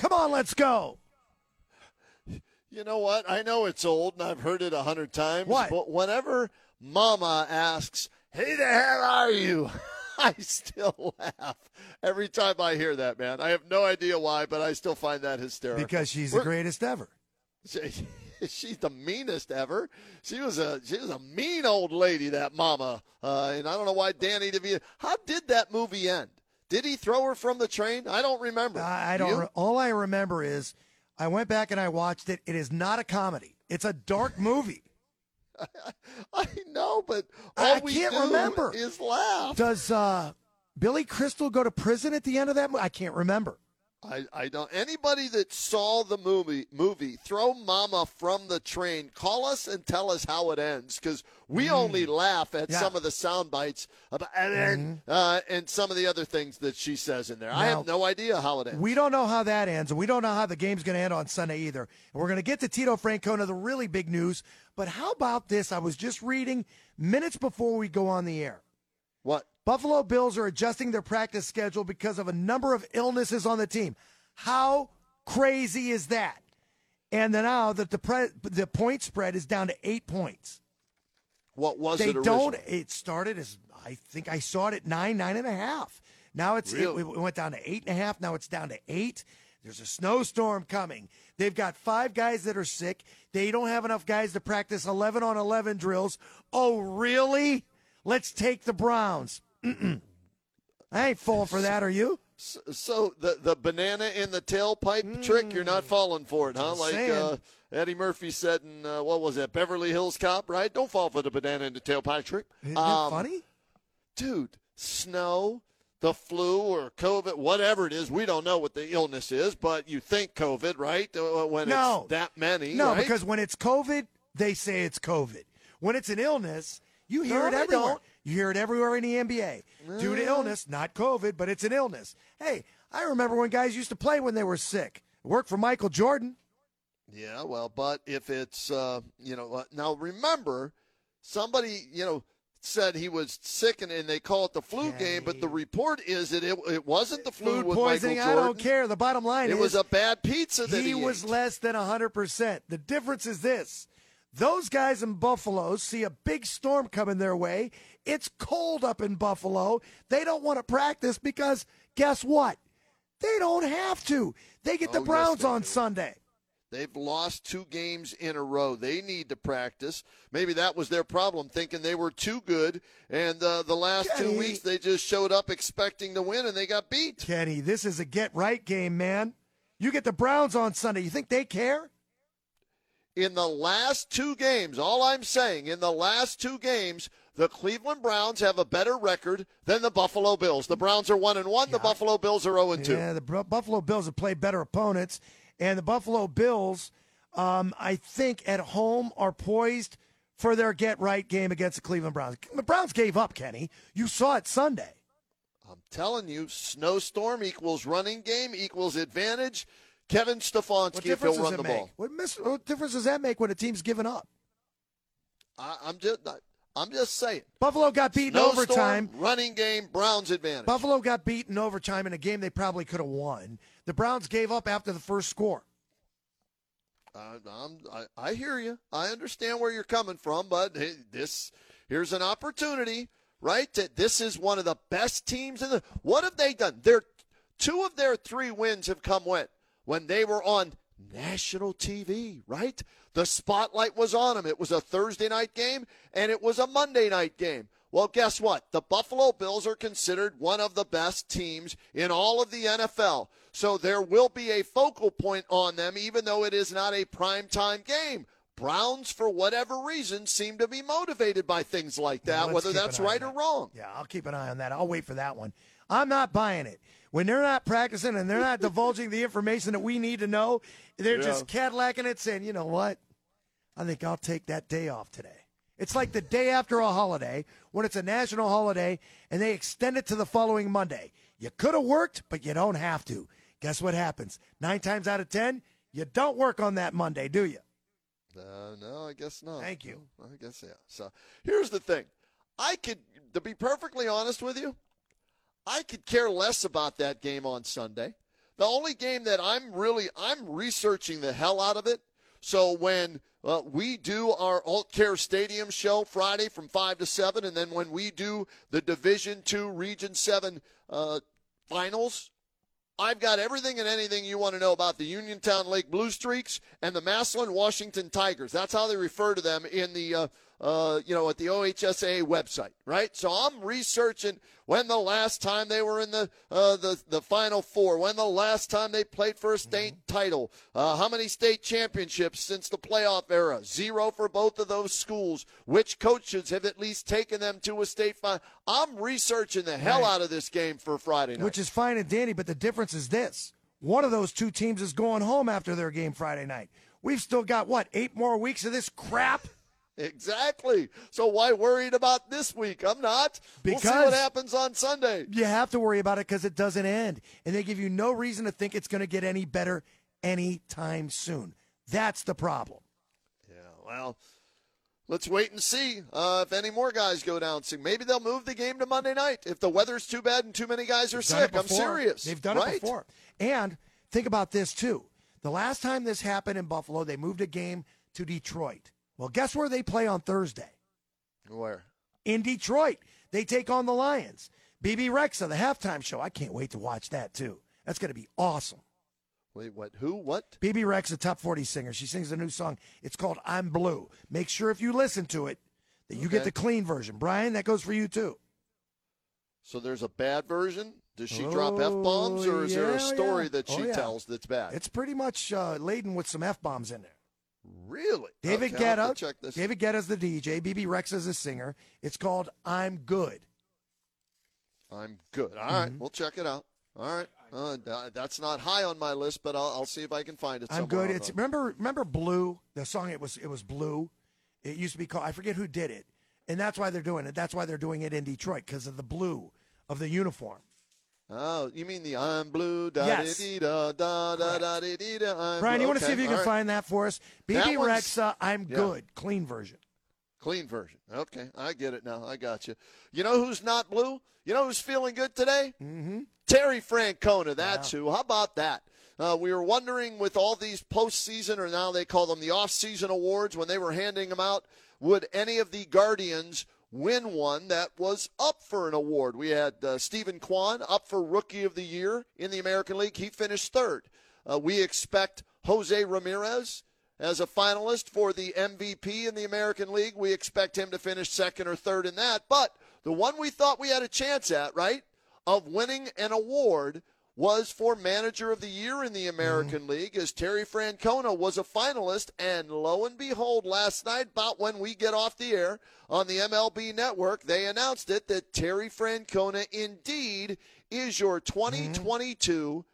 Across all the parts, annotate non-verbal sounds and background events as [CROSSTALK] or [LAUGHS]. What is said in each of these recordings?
Come on, let's go. You know what? I know it's old and I've heard it a hundred times. What? But whenever Mama asks, "Hey, the hell are you?" [LAUGHS] I still laugh every time I hear that. Man, I have no idea why, but I still find that hysterical. Because she's We're- the greatest ever. [LAUGHS] She- she's the meanest ever. She was a she was a mean old lady, that mama. Uh, and I don't know why Danny DeVito. How did that movie end? Did he throw her from the train? I don't remember. I, I Do don't. Re- all I remember is I went back and I watched it. It is not a comedy. It's a dark movie. [LAUGHS] I know, but all I can't remember. is laugh. Does uh, Billy Crystal go to prison at the end of that movie? I can't remember. I, I don't. Anybody that saw the movie, movie, throw Mama from the train. Call us and tell us how it ends, because we only laugh at Mm. Yeah. Mm-hmm. some of the sound bites about, and, then, uh, and some of the other things that she says in there. I have no idea how it ends. We don't know how that ends, and we don't know how the game's going to end on Sunday either. And we're going to get to Tito Francona, the really big news. But how about this? I was just reading minutes before we go on the air. what? Buffalo Bills are adjusting their practice schedule because of a number of illnesses on the team. How crazy is that? And then now that the pre- the point spread is down to eight points. What was they it originally? don't. It started as I think I saw it at nine, nine and a half. Now it's Really? it, it went down to eight and a half. Now it's down to eight. There's a snowstorm coming. They've got five guys that are sick. They don't have enough guys to practice 11 on 11 drills. Oh, really? Let's take the Browns. I ain't falling for that, are you? So, so the the banana in the tailpipe trick, you're not falling for it, huh? Mm. Just Like uh, Eddie Murphy said in uh, what was that Beverly Hills Cop, right? Don't fall for the banana in the tailpipe trick. Isn't Um, that funny? dude, snow, the flu or COVID, whatever it is, we don't know what the illness is, but you think COVID, right? Uh, When No. it's that many, No, right? because when it's COVID, they say it's COVID. When it's an illness, you hear No, it everywhere. You hear it everywhere in the NBA. Due to illness, not COVID, but it's an illness. Hey, I remember when guys used to play when they were sick. It worked for Michael Jordan. Yeah, well, but if it's uh, you know uh, now remember somebody you know said he was sick and, and they call it the flu game, but the report is that it it wasn't the flu Food poisoning, I don't care. The bottom line It is it was a bad pizza that he, he was ate. less than 100%. The difference is this. Those guys in Buffalo see a big storm coming their way. It's cold up in Buffalo. They don't want to practice because guess what? They don't have to. They get Oh, the yes, Browns they on do. Sunday. They've lost two games in a row. They need to practice. Maybe that was their problem, thinking they were too good. And uh, the last Kenny. two weeks, they just showed up expecting to win, and they got beat. Kenny, this is a get right game, man. You get the Browns on Sunday. You think they care? In the last two games, all I'm saying, in the last two games, the Cleveland Browns have a better record than the Buffalo Bills. The Browns are one and one. The Buffalo Bills are zero and two. Yeah, the Bu- Buffalo Bills have played better opponents, and the Buffalo Bills, um, I think, at home are poised for their get right game against the Cleveland Browns. The Browns gave up, Kenny. You saw it Sunday. I'm telling you, snowstorm equals running game equals advantage. Kevin Stefanski, if he'll run the make? ball. What, mis- what difference does that make when a team's given up? I, I'm just, I'm just saying. Buffalo got beaten Snowstorm, overtime. running game, Browns advantage. Buffalo got beaten overtime in a game they probably could have won. The Browns gave up after the first score. I, I'm, I, I hear you. I understand where you're coming from, but this here's an opportunity, right? That this is one of the best teams in the. What have they done? Their two of their three wins have come when when they were on national TV, right? The spotlight was on them. It was a Thursday night game and it was a Monday night game. Well, guess what? The Buffalo Bills are considered one of the best teams in all of the NFL. So there will be a focal point on them, even though it is not a primetime game. Browns, for whatever reason, seem to be motivated by things like that, Let's whether that's right on or wrong. Yeah, I'll keep an eye on that. I'll wait for that one. I'm not buying it. When they're not practicing and they're not [LAUGHS] divulging the information that we need to know, they're Yeah. just Cadillacing it, saying, you know what? I think I'll take that day off today. It's like the day after a holiday when it's a national holiday and they extend it to the following Monday. You could have worked, but you don't have to. Guess what happens? Nine times out of ten, you don't work on that Monday, do you? Uh, no, I guess not. Thank you. I guess yeah. So here's the thing. I could, to be perfectly honest with you, I could care less about that game on Sunday. The only game that I'm really, I'm researching the hell out of it. So when uh, we do our Alt Care Stadium show Friday from five to seven, and then when we do the Division Two Region Seven uh, finals I've got everything and anything you want to know about the Uniontown Lake Blue Streaks and the Massillon Washington Tigers. That's how they refer to them in the, uh, uh, you know, at the OHSA website, right? So I'm researching when the last time they were in the uh, the the Final Four, when the last time they played for a state title, uh, how many state championships since the playoff era? Zero for both of those schools. Which coaches have at least taken them to a state final? I'm researching the hell Right. out of this game for Friday night. Which is fine and dandy, but the difference is this. One of those two teams is going home after their game Friday night. We've still got, what, eight more weeks of this crap? Exactly. So why worried about this week? I'm not. we'll see Because- what happens on Sunday. You have to worry about it because it doesn't end. And they give you no reason to think it's going to get any better anytime soon. That's the problem. Yeah. Well, let's wait and see uh, if any more guys go down. sick. Maybe they'll move the game to Monday night if the weather's too bad and too many guys are sick. I'm serious. They've done right? it before. And think about this, too. The last time this happened in Buffalo, they moved a game to Detroit. Well, guess where they play on Thursday? Where? in Detroit. They take on the Lions. Bebe Rexha, the halftime show. I can't wait to watch that too. That's going to be awesome. Wait, what? Who? What? Bebe Rexha, top 40 singer. She sings a new song. It's called I'm Blue. Make sure if you listen to it that you get the clean version. Brian, that goes for you too. So there's a bad version. Does she drop f bombs, or is there Oh, a story yeah. that she Oh, yeah. tells that's bad? It's pretty much uh, laden with some F bombs in there. Really David okay, Guetta. Check this. David Guetta's the DJ. BB Rex is the singer. It's called I'm Good. I'm good. All Mm-hmm. right, we'll check it out. All right, uh, that's not high on my list, but I'll, I'll see if I can find it. I'm good. It's remember remember Blue the song. It was it was Blue. It used to be called. I forget who did it, and that's why they're doing it. That's why they're doing it in Detroit because of the blue of the uniform. Oh, you mean the I'm blue da Yes. dee da da da da dee dee da. I'm Brian, blue. you want to see if you can right. find that for us? Bebe Rexha, I'm yeah. good, clean version. clean version? Okay, I get it now. I got you. You know who's not blue? You know who's feeling good today? Mm-hmm. Terry Francona. That's who. How about that? Uh, we were wondering with all these postseason, or now they call them the off-season awards, when they were handing them out, would any of the Guardians win one that was up for an award? We had uh, Steven Kwan up for Rookie of the Year in the American League. He finished third. Uh, we expect Jose Ramirez as a finalist for the MVP in the American League. We expect him to finish second or third in that. But the one we thought we had a chance at, right, of winning an award was for Manager of the Year in the American mm-hmm. League, as Terry Francona was a finalist. And lo and behold, last night, about when we get off the air on the MLB network, they announced it that Terry Francona indeed is your 2022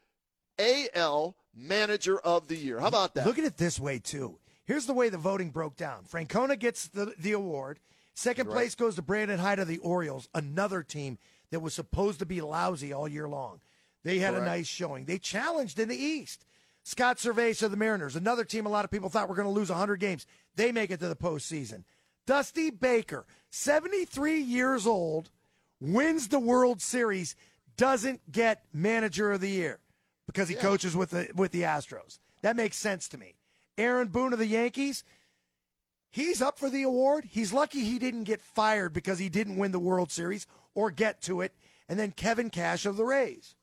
AL Manager of the Year. How about that? Look at it this way too. Here's the way the voting broke down. Francona gets the the award. Second place goes to Brandon Hyde of the Orioles, another team that was supposed to be lousy all year long. They had a nice showing. They challenged in the East. Scott Servais of the Mariners, another team a lot of people thought were going to lose 100 games. They make it to the postseason. Dusty Baker, 73 years old, wins the World Series, doesn't get Manager of the Year because he coaches with the with the Astros. That makes sense to me. Aaron Boone of the Yankees, he's up for the award. He's lucky he didn't get fired because he didn't win the World Series or get to it. And then Kevin Cash of the Rays.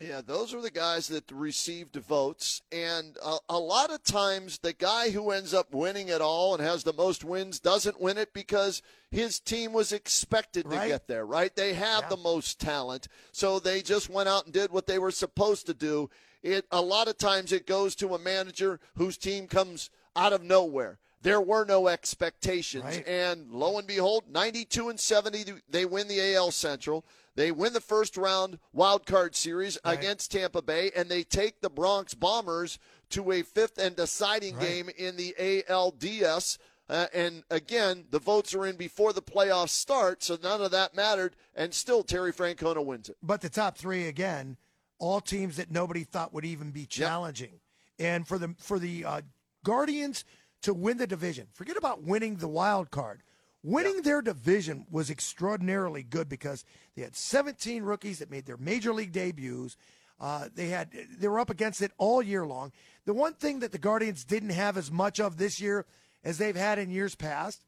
Yeah, those are the guys that received votes. And a, a lot of times, the guy who ends up winning it all and has the most wins doesn't win it because his team was expected to Right. get there, right? They have Yeah. the most talent. So they just went out and did what they were supposed to do. It A lot of times, it goes to a manager whose team comes out of nowhere. there were no expectations. Right. And lo and behold, 92 and 70, they win the AL Central. They win the first round wild card series Right. against Tampa Bay, and they take the Bronx Bombers to a fifth and deciding Right. game in the ALDS. Uh, and again, the votes are in before the playoffs start, so none of that mattered. And still, Terry Francona wins it. But the top three again, all teams that nobody thought would even be challenging. And for the for the uh, Guardians to win the division, forget about winning the wild card. Winning their division was extraordinarily good because they had 17 rookies that made their major league debuts. Uh, they had they were up against it all year long. The one thing that the Guardians didn't have as much of this year as they've had in years past,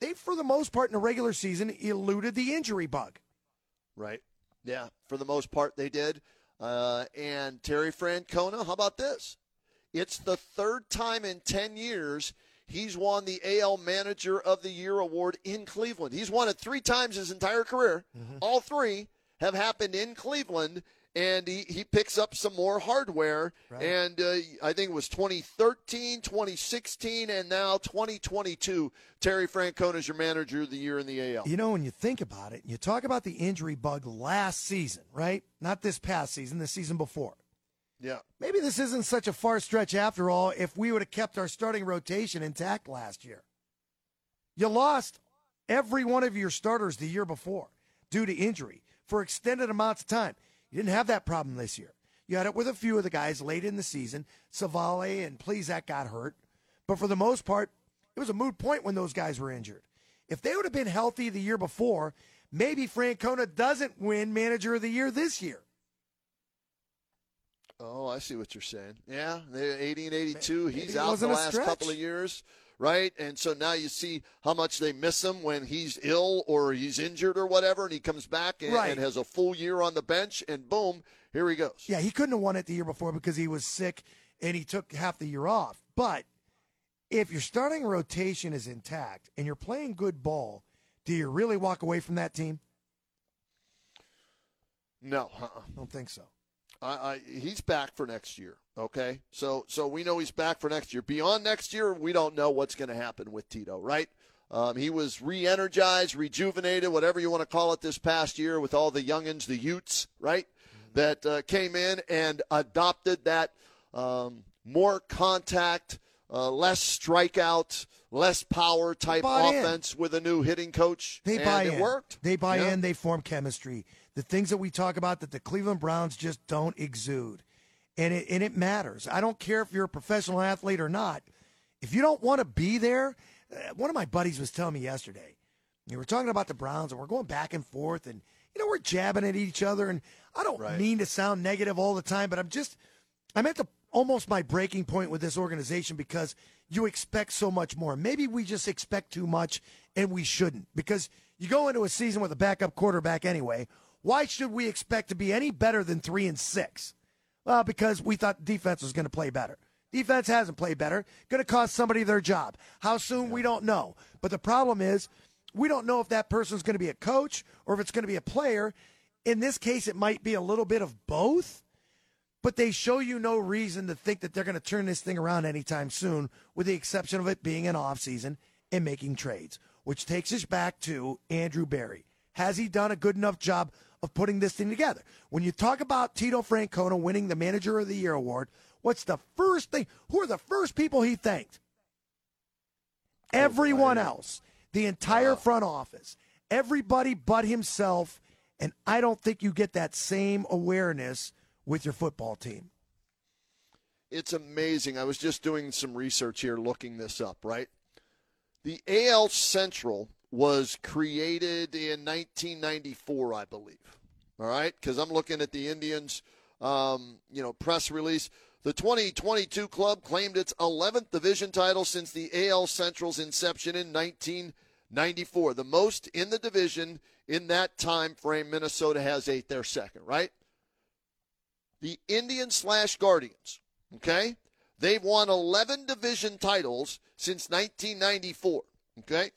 they for the most part in the regular season eluded the injury bug. Right. Yeah, for the most part they did. Uh, and Terry Francona, how about this? It's the third time in 10 years he's won the AL Manager of the Year award in Cleveland. He's won it three times his entire career. All three have happened in Cleveland. And he, he picks up some more hardware. And uh, I think it was 2013, 2016, and now 2022. Terry Francona is your manager of the year in the AL. You know, when you think about it, you talk about the injury bug last season, right? Not this past season, the season before. Yeah. Maybe this isn't such a far stretch after all if we would have kept our starting rotation intact last year. You lost every one of your starters the year before due to injury for extended amounts of time. You didn't have that problem this year. You had it with a few of the guys late in the season. Civale and Plesac got hurt. But for the most part, it was a moot point when those guys were injured. If they would have been healthy the year before, maybe Francona doesn't win Manager of the Year this year. Oh, I see what you're saying. Yeah, they're 80 and 82. Maybe He's out the last stretch. couple of years, right? And so now you see how much they miss him when he's ill or he's injured or whatever, and he comes back and, Right. and has a full year on the bench, and boom, here he goes. Yeah, he couldn't have won it the year before because he was sick and he took half the year off. But if your starting rotation is intact and you're playing good ball, do you really walk away from that team? No, uh-uh. I don't think so. I, I, he's back for next year. Okay, so so we know he's back for next year. Beyond next year, we don't know what's going to happen with Tito. Right? Um, he was re-energized, rejuvenated, whatever you want to call it, this past year with all the youngins, the Utes, right? That uh, came in and adopted that um, more contact, uh, less strikeout, less power type Bought in. offense with a new hitting coach. They and buy it in. worked. They buy Yeah. in. They form chemistry. The things that we talk about that the Cleveland Browns just don't exude, and it and it matters. I don't care if you're a professional athlete or not. If you don't want to be there, uh, one of my buddies was telling me yesterday. We were talking about the Browns, and we're going back and forth, and you know we're jabbing at each other. And I don't Right. mean to sound negative all the time, but I'm just I'm at the almost my breaking point with this organization because you expect so much more. Maybe we just expect too much and we shouldn't because you go into a season with a backup quarterback anyway. Why should we expect to be any better than 3 and 6? Well, because we thought defense was going to play better. Defense hasn't played better. Going to cost somebody their job. How soon we don't know. But the problem is we don't know if that person's going to be a coach or if it's going to be a player. In this case it might be a little bit of both but they show you no reason to think that they're going to turn this thing around anytime soon, with the exception of it being an offseason and making trades, which takes us back to Andrew Berry. Has he done a good enough job of putting this thing together? When you talk about Tito Francona winning the Manager of the Year award, what's the first thing? Who are the first people he thanked? Everyone else, the entire front office, everybody but himself. And I don't think you get that same awareness with your football team. It's amazing. I was just doing some research here, looking this up, right? The AL Central was created in 1994, I believe. All right, because I'm looking at the Indians, um, you know, press release. The 2022 club claimed its 11th division title since the AL Central's inception in 1994, the most in the division in that time frame. Minnesota has eight. They're second, right? The Indians slash Guardians. Okay? They've won 11 division titles since 1994. Okay?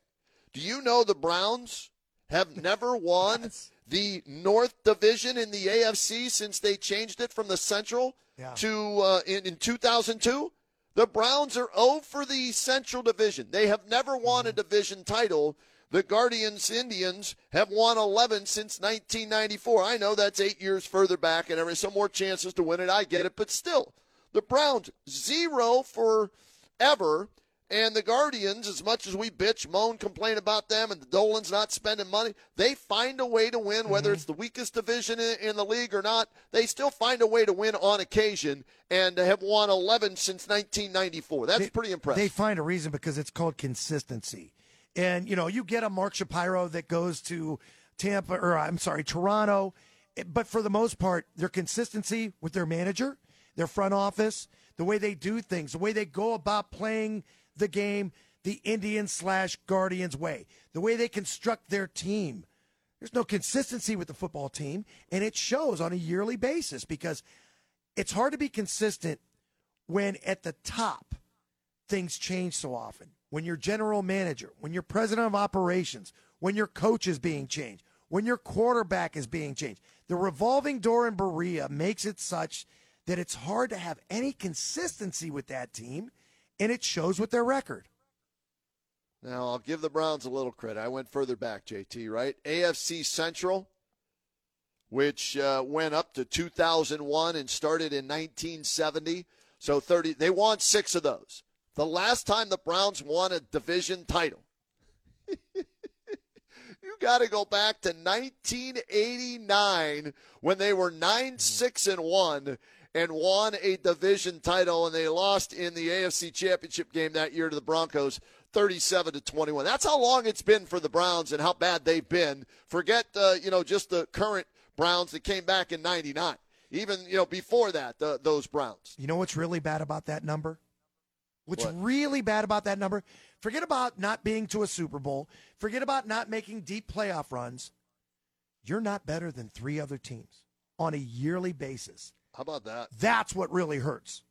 Do you know the Browns have [LAUGHS] never won the North Division in the AFC since they changed it from the Central Yeah. to uh, in, in 2002? The Browns are 0 for the Central Division. They have never won a division title. The Guardians Indians have won 11 since 1994. I know that's eight years further back and there some more chances to win it. I get it, but still, the Browns zero for ever. And the Guardians, as much as we bitch, moan, complain about them, and the Dolan's not spending money, they find a way to win, whether Mm-hmm. it's the weakest division in, in the league or not. They still find a way to win on occasion and have won 11 since 1994. That's They- pretty impressive. They find a reason because it's called consistency. And, you know, you get a Mark Shapiro that goes to Tampa, or I'm sorry, Toronto. Eh, but for the most part, their consistency with their manager, their front office, the way they do things, the way they go about playing the game, the Indian slash Guardians way, the way they construct their team. There's no consistency with the football team, and it shows on a yearly basis because it's hard to be consistent when at the top things change so often. When your general manager, when your president of operations, when your coach is being changed, when your quarterback is being changed. The revolving door in Berea makes it such that it's hard to have any consistency with that team, and it shows with their record. Now, I'll give the Browns a little credit. I went further back, JT, right? AFC Central, which uh, went up to 2001 and started in 1970. So 30, they won six of those. The last time the Browns won a division title, [LAUGHS] you got to go back to 1989 when they were 9 6 and 1 and won a division title and they lost in the AFC Championship game that year to the Broncos 37 to 21. That's how long it's been for the Browns and how bad they've been. Forget uh, you know just the current Browns that came back in 99. Even you know before that the, those Browns. You know what's really bad about that number? What's What? really bad about that number? Forget about not being to a Super Bowl. Forget about not making deep playoff runs. You're not better than three other teams on a yearly basis. How about that? That's what really hurts.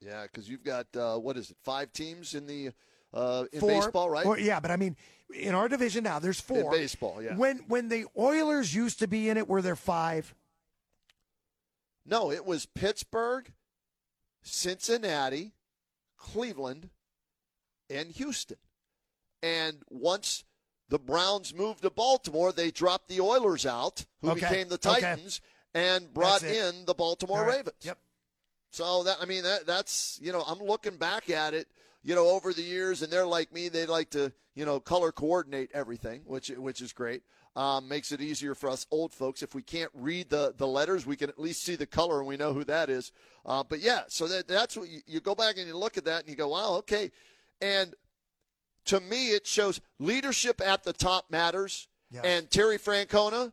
Yeah, because you've got uh, what is it? Five teams in the uh, in Four, baseball, right? Or, yeah, but I mean, in our division now, there's four. In baseball, yeah. When when the Oilers used to be in it, were there five? No, it was Pittsburgh, Cincinnati, Cleveland, and Houston. And once the Browns moved to Baltimore, they dropped the Oilers out, who Okay, became the okay. Titans, and brought in the Baltimore right. Ravens. Yep. So that I mean that that's you know I'm looking back at it you know over the years and they're like me they like to you know color coordinate everything which which is great um, makes it easier for us old folks. If we can't read the the letters we can at least see the color and we know who that is. Uh, but yeah so that that's what you, you go back and you look at that and you go wow okay. And to me it shows leadership at the top matters. Yes. and Terry Francona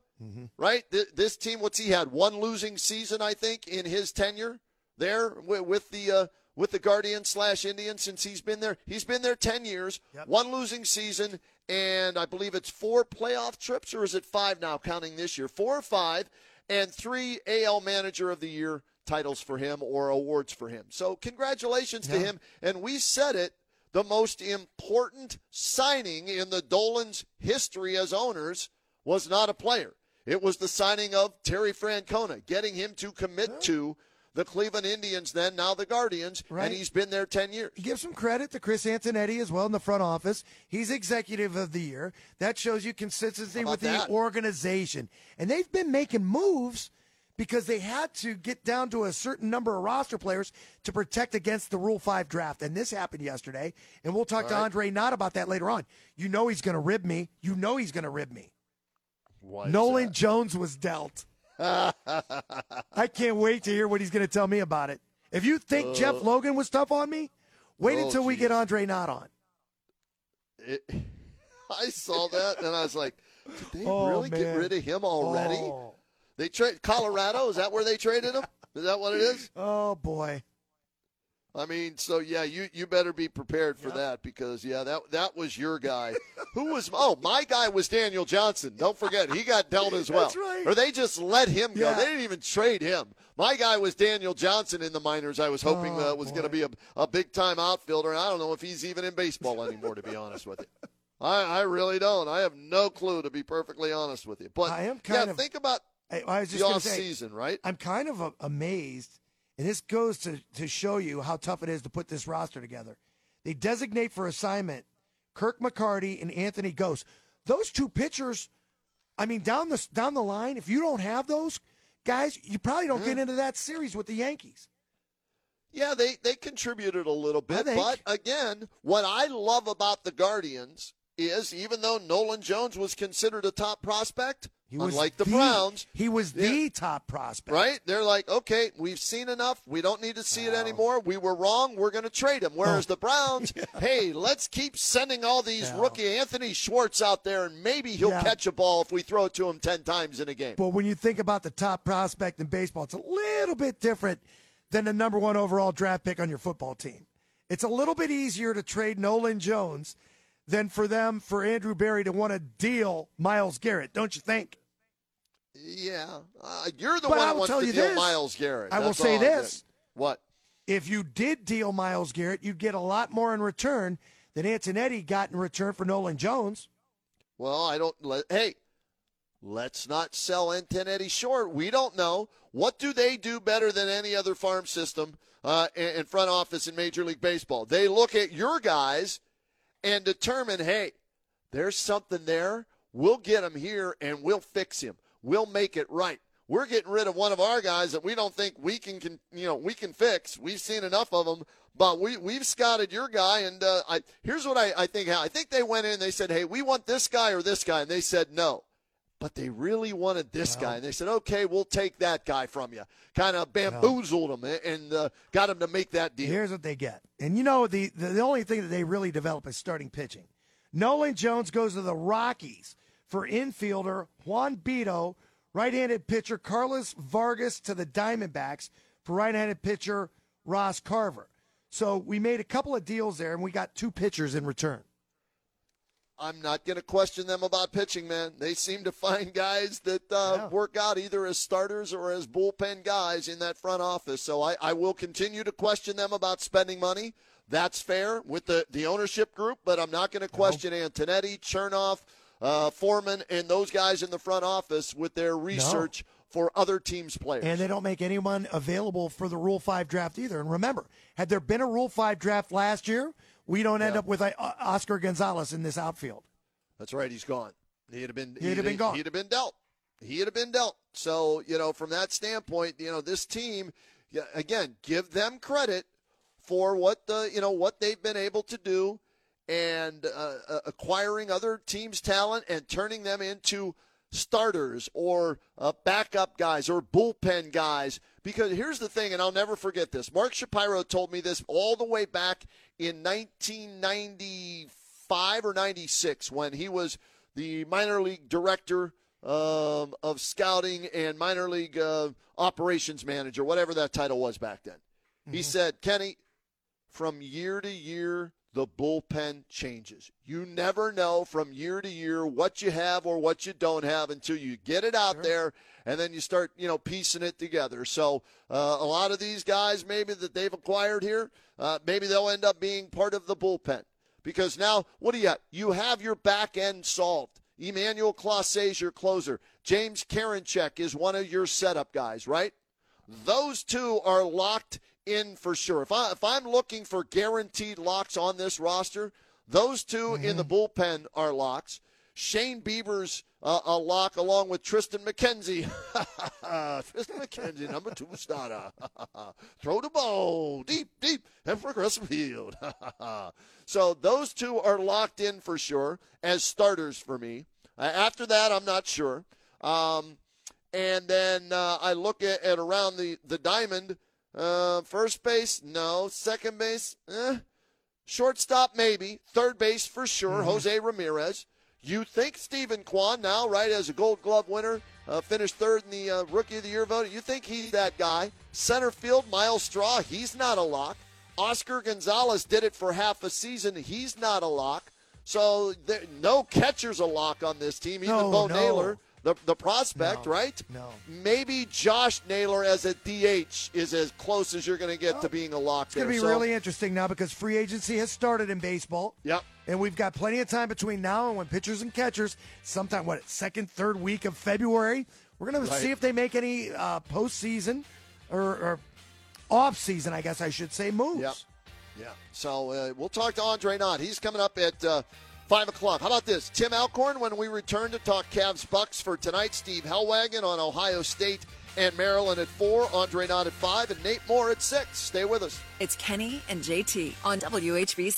right? Th- this team what's he had? One losing season I think in his tenure there with, with the uh, with the Guardian slash Indian since he's been there. He's been there ten years, Yep. one losing season, and I believe it's four playoff trips, or is it five now, counting this year? Four or five, and three AL Manager of the Year titles for him or awards for him. So congratulations to him. And we said it. The most important signing in the Dolan's history as owners was not a player. It was the signing of Terry Francona, getting him to commit to the Cleveland Indians, then now the Guardians, Right. and he's been there 10 years. Give some credit to Chris Antonetti as well in the front office. He's executive of the year. That shows you consistency How with the organization. And they've been making moves because they had to get down to a certain number of roster players to protect against the Rule 5 draft. And this happened yesterday. And we'll talk to right. Andre Knott about that later on. You know he's going to rib me. You know he's going to rib me. Why Nolan that? Jones was dealt. I can't wait to hear what he's going to tell me about it. If you think uh, Jeff Logan was tough on me, wait Oh, until we get Andre Knott on. It, [LAUGHS] I saw that, and I was like, did they Oh, really get rid of him already? Oh. They trade Colorado. Is that where they traded him? Is that what it is? Oh boy. I mean, so yeah, you you better be prepared for that because yeah, that that was your guy. [LAUGHS] Who was? Oh, my guy was Daniel Johnson. Don't forget, he got dealt as [LAUGHS] well. That's right. Or they just let him go. Yeah. They didn't even trade him. My guy was Daniel Johnson in the minors. I was hoping Oh, uh, was going to be a, a big time outfielder. And I don't know if he's even in baseball anymore. To be honest with you, I I really don't. I have no clue to be perfectly honest with you. But I am yeah, kind of- think about I, I was the just going off to say, season, right? I'm kind of amazed and this goes to, to show you how tough it is to put this roster together. They designate for assignment Kirk McCarty and Anthony Gose. Those two pitchers, I mean, down the down the line, if you don't have those guys, you probably don't get mm-hmm. into that series with the Yankees. Yeah, they, they contributed a little bit. But again, what I love about the Guardians is even though Nolan Jones was considered a top prospect, He was unlike the, Browns, He was Yeah. the top prospect. right? They're like, okay, we've seen enough. We don't need to see it anymore. We were wrong. We're going to trade him. Whereas Oh. the Browns, [LAUGHS] hey, let's keep sending all these Yeah. rookie Anthony Schwartz out there, and maybe he'll Yeah. catch a ball if we throw it to him 10 times in a game. But when you think about the top prospect in baseball, it's a little bit different than the number one overall draft pick on your football team. It's a little bit easier to trade Nolan Jones than for them for Andrew Berry to want to deal Myles Garrett, don't you think? Yeah. Uh, you're the But one I will wants tell to you deal this. Myles Garrett. I will say this. What? If you did deal Myles Garrett, you'd get a lot more in return than Antonetti got in return for Nolan Jones. Well, I don't. Let, hey, let's not sell Antonetti short. We don't know. What do they do better than any other farm system uh, in front office in Major League Baseball? They look at your guys and determine, hey, there's something there. We'll get him here and we'll fix him. We'll make it right. We're getting rid of one of our guys that we don't think we can, can you know, we can fix. We've seen enough of them, but we we've scouted your guy. And uh, I, here's what I, I think. I think they went in. and They said, hey, we want this guy or this guy, and they said no. But they really wanted this guy, and they said, "Okay, we'll take that guy from you." Kind of bamboozled him and uh, got him to make that deal. Here's what they get. And you know, the, the, the only thing that they really develop is starting pitching. Nolan Jones goes to the Rockies for infielder Juan Brito, right handed pitcher Carlos Vargas to the Diamondbacks for right handed pitcher Ross Carver. So we made a couple of deals there, and we got two pitchers in return. I'm not going to question them about pitching, man. They seem to find guys that uh, Yeah. work out either as starters or as bullpen guys in that front office. So I, I will continue to question them about spending money. That's fair with the, the ownership group, but I'm not going to question Antonetti, Chernoff, uh, Foreman, and those guys in the front office with their research for other teams' players. And they don't make anyone available for the Rule 5 draft either. And remember, had there been a Rule 5 draft last year, we don't end Yeah. up with uh, Oscar Gonzalez in this outfield. That's right. He's gone. He'd have been. He'd have been gone. He'd have been dealt. He'd have been dealt. So you know, from that standpoint, you know, this team, again, give them credit for what the you know what they've been able to do, and uh, uh, acquiring other teams' talent and turning them into starters or uh, backup guys or bullpen guys. Because here's the thing, and I'll never forget this. Mark Shapiro told me this all the way back in 1995 or 96 when he was the minor league director um, of scouting and minor league uh, operations manager, whatever that title was back then. He said, Kenny, from year to year, the bullpen changes. You never know from year to year what you have or what you don't have until you get it out there and then you start, you know, piecing it together. So uh, a lot of these guys, maybe that they've acquired here, uh, maybe they'll end up being part of the bullpen because now what do you have? You have your back end solved. Emmanuel Clase is your closer. James Karinchak is one of your setup guys, right? Those two are locked in for sure. If, I, if I'm looking for guaranteed locks on this roster, those 2 in the bullpen are locks. Shane Bieber's uh, a lock along with Triston McKenzie. [LAUGHS] Triston McKenzie, number two starter. [LAUGHS] Throw the ball deep, deep, and progressive field. [LAUGHS] so those two are locked in for sure as starters for me. Uh, after that, I'm not sure. Um, and then uh, I look at, at around the, the diamond. Uh, first base, no. Second base, eh. Shortstop, maybe. Third base, for sure. Jose Ramirez. You think Steven Kwan now, right, as a Gold Glove winner, uh, finished third in the uh, Rookie of the Year vote. You think he's that guy? Center field, Myles Straw. He's not a lock. Oscar Gonzalez did it for half a season. He's not a lock. So there, no catcher's a lock on this team. Even No, Bo no. Naylor, the the prospect, No, right? no. Maybe Josh Naylor as a DH is as close as you're going to get to being a lock It's going to be So- really interesting now because free agency has started in baseball. Yep. And we've got plenty of time between now and when pitchers and catchers, sometime, what, second, third week of February, we're going to see if they make any uh, postseason or, or off season, I guess I should say, moves. Yep. Yeah. So uh, we'll talk to Andre Knott. He's coming up at uh, 5 o'clock. How about this? Tim Alcorn, when we return to talk Cavs Bucks for tonight, Steve Helwagen on Ohio State and Maryland at 4, Andre Knott at 5, and Nate Moore at 6. Stay with us. It's Kenny and JT on WHBC.